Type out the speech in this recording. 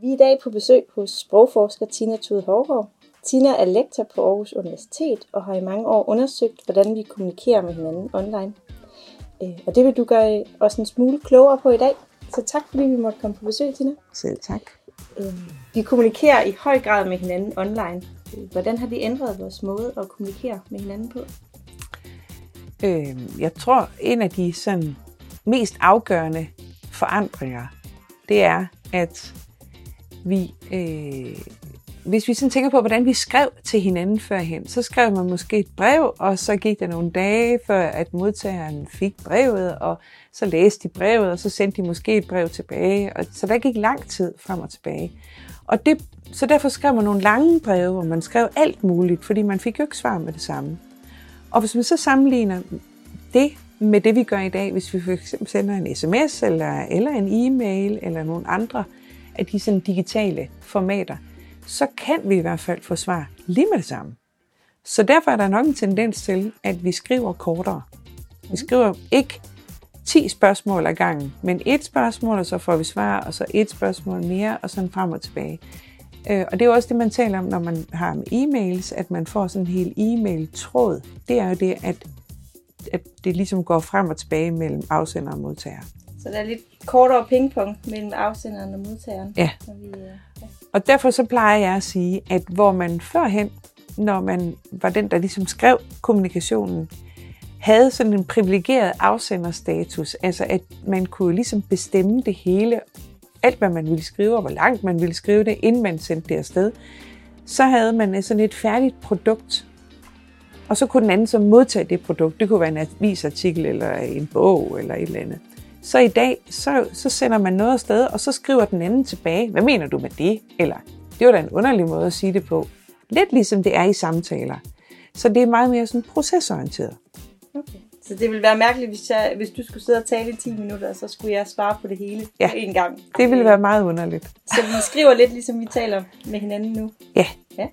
Vi er i dag på besøg hos sprogforsker Tina Tude Hårgaard. Tina er lektor på Aarhus Universitet og har i mange år undersøgt, hvordan vi kommunikerer med hinanden online. Øh, og det vil du gøre os en smule klogere på i dag. Så tak fordi vi måtte komme på besøg, Tina. Selv tak. Øh, vi kommunikerer i høj grad med hinanden online. Hvordan har det ændret vores måde at kommunikere med hinanden på? Øh, jeg tror, en af de sådan, mest afgørende forandringer, det er, at vi, øh, hvis vi sådan tænker på, hvordan vi skrev til hinanden førhen, så skrev man måske et brev, og så gik der nogle dage, før at modtageren fik brevet, og så læste de brevet, og så sendte de måske et brev tilbage. Og, så der gik lang tid frem og tilbage. Og det, så derfor skrev man nogle lange breve, hvor man skrev alt muligt, fordi man fik jo ikke svar med det samme. Og hvis man så sammenligner det med det, vi gør i dag, hvis vi for eksempel sender en sms eller, eller en e-mail eller nogle andre af de sådan digitale formater, så kan vi i hvert fald få svar lige med det samme. Så derfor er der nok en tendens til, at vi skriver kortere. Vi skriver ikke 10 spørgsmål ad gangen, men et spørgsmål, og så får vi svar, og så et spørgsmål mere, og sådan frem og tilbage. Øh, og det er jo også det, man taler om, når man har med e-mails, at man får sådan en hel e-mail-tråd. Det er jo det, at, at det ligesom går frem og tilbage mellem afsender og modtager. Så der er lidt kortere pingpong mellem afsenderen og modtageren. Ja. vi, øh, ja. Og derfor så plejer jeg at sige, at hvor man førhen, når man var den, der ligesom skrev kommunikationen, havde sådan en privilegeret afsenderstatus, altså at man kunne ligesom bestemme det hele, alt hvad man ville skrive, og hvor langt man ville skrive det, inden man sendte det afsted, så havde man sådan et færdigt produkt, og så kunne den anden så modtage det produkt. Det kunne være en avisartikel, eller en bog, eller et eller andet. Så i dag, så, så sender man noget afsted, og så skriver den anden tilbage, hvad mener du med det? Eller, det var da en underlig måde at sige det på. Lidt ligesom det er i samtaler. Så det er meget mere sådan procesorienteret. Okay. Så det ville være mærkeligt, hvis, jeg, hvis du skulle sidde og tale i 10 minutter, så skulle jeg svare på det hele ja. én gang. det ville være meget underligt. Så vi skriver lidt, ligesom vi taler med hinanden nu. Ja. ja.